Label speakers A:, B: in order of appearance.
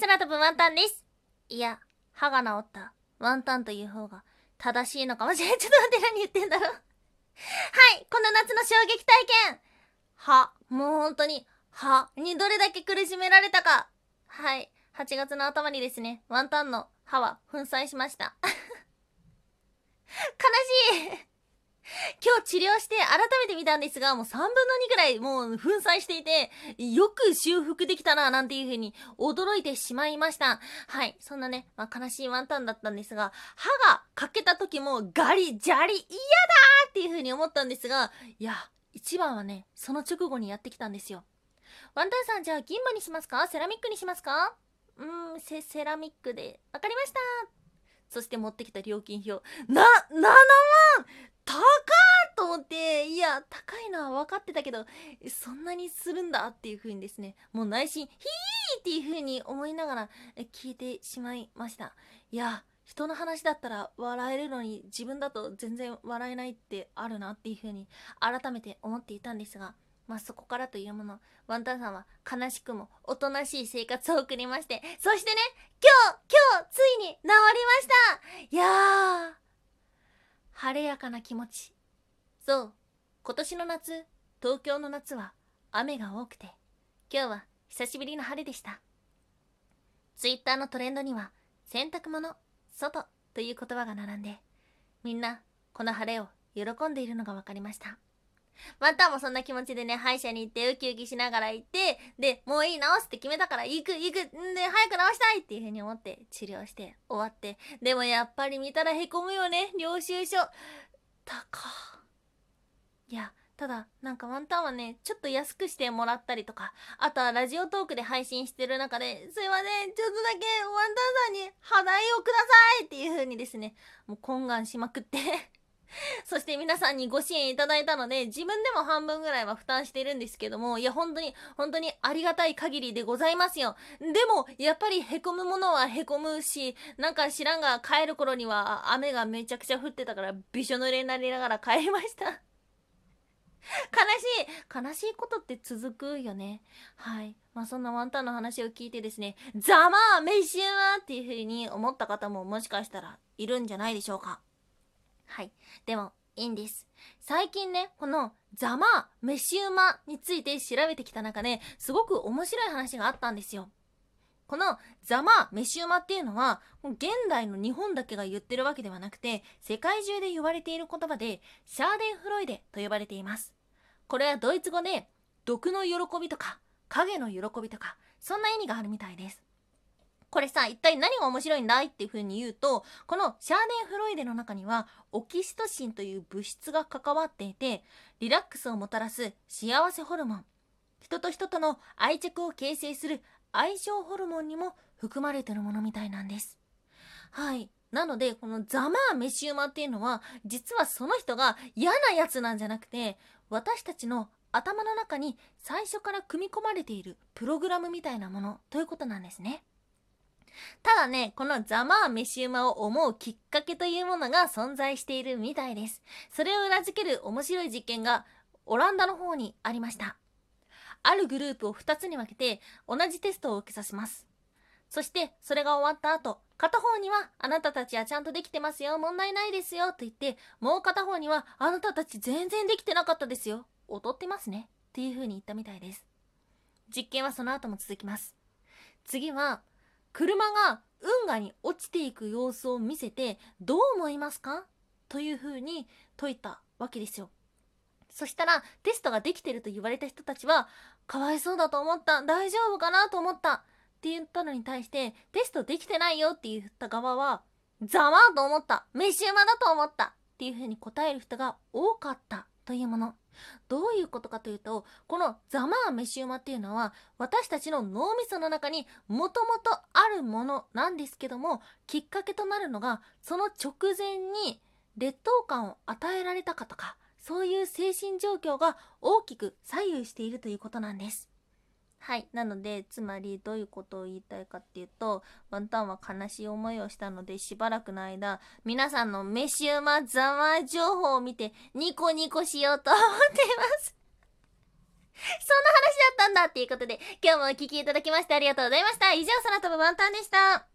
A: 空飛ぶワンタンです。いや、歯が治ったワンタンという方が正しいのかもしれん。ちょっと待って何言ってんだろう。はい、この夏の衝撃体験歯、もう本当に、歯にどれだけ苦しめられたか。はい、8月の頭にですね、ワンタンの歯は粉砕しました。悲しい今日治療して改めて見たんですが、もう3分の2ぐらいもう粉砕していて、よく修復できたな、なんていう風に驚いてしまいました。はい。そんなね、まあ、悲しいワンタンだったんですが、歯が欠けた時もガリ、ジャリ、嫌だーっていう風に思ったんですが、いや、一番はね、その直後にやってきたんですよ。ワンタンさん、じゃあ銀歯にしますか？セラミックにしますか？うーん、セ、セラミックで。わかりました。そして持ってきた料金表。な、7万高っと思って、いや、高いのは分かってたけど、そんなにするんだっていう風にですね、もう内心、ヒーっていう風に思いながら聞いてしまいました。いや、人の話だったら笑えるのに自分だと全然笑えないってあるなっていう風に改めて思っていたんですが、まあそこからというもの、ワンタンさんは悲しくもおとなしい生活を送りまして、そしてね、今日、今日、ついに治りましたいやー、晴れやかな気持ち。そう、今年の夏、東京の夏は雨が多くて、今日は久しぶりの晴れでした。ツイッターのトレンドには、洗濯物、外という言葉が並んで、みんなこの晴れを喜んでいるのが分かりました。またもそんな気持ちでね、歯医者に行ってウキウキしながら行って、で、もういい、治すって決めたから行く、行く、んで、早く治したいっていう風に思って治療して終わって。でもやっぱり見たら凹むよね、領収書。高。いや、ただ、なんかワンタンはね、ちょっと安くしてもらったりとか、あとはラジオトークで配信してる中で、すいません、ちょっとだけワンタンさんに肌代をくださいっていう風にですね、もう懇願しまくって そして皆さんにご支援いただいたので、自分でも半分ぐらいは負担してるんですけども、いや、本当に、本当にありがたい限りでございますよ。でも、やっぱり凹むものは凹むし、なんか知らんが帰る頃には雨がめちゃくちゃ降ってたから、びしょ濡れになりながら帰りました。悲しい悲しいことって続くよね。はい。まあそんなワンタンの話を聞いてですね、ざまあ飯はっていう風に思った方ももしかしたらいるんじゃないでしょうか。はい。でも、いいんです。最近ね、このざま、飯馬について調べてきた中で、すごく面白い話があったんですよ。このざま、飯馬っていうのは、現代の日本だけが言ってるわけではなくて、世界中で言われている言葉で、シャーデンフロイデと呼ばれています。これはドイツ語で、毒の喜びとか、影の喜びとか、そんな意味があるみたいです。これさ、一体何が面白いんだいっていう風に言うと、このシャーデンフロイデの中には、オキシトシンという物質が関わっていて、リラックスをもたらす幸せホルモン、人と人との愛着を形成する愛情ホルモンにも含まれてるものみたいなんです。はい。なので、このザマーメシウマっていうのは、実はその人が嫌なやつなんじゃなくて、私たちの頭の中に最初から組み込まれているプログラムみたいなものということなんですね。ただね、このザマーメシウマを思うきっかけというものが存在しているみたいです。それを裏付ける面白い実験がオランダの方にありました。あるグループを2つに分けて同じテストを受けさせます。そしてそれが終わった後、片方にはあなたたちはちゃんとできてますよ、問題ないですよと言って、もう片方にはあなたたち全然できてなかったですよ、劣ってますねっていう風に言ったみたいです。実験はその後も続きます。次は車が運河に落ちていく様子を見せてどう思いますか？というふうに説いたわけですよ。そしたらテストができてると言われた人たちはかわいそうだと思った。大丈夫かなと思った。って言ったのに対してテストできてないよって言った側はざわーと思った。飯馬だと思った。っていうふうに答える人が多かったというもの。どういうことかというと、このザマーメシウマっていうのは、私たちの脳みその中にもともとあるものなんですけども、きっかけとなるのが、その直前に劣等感を与えられたかとか、そういう精神状況が大きく左右しているということなんです。はい。なので、つまりどういうことを言いたいかっていうと、ワンタンは悲しい思いをしたので、しばらくの間、皆さんの飯うまざま情報を見て、ニコニコしようと思っています。そんな話だったんだっていうことで、今日もお聴きいただきましてありがとうございました。以上、空飛ぶワンタンでした。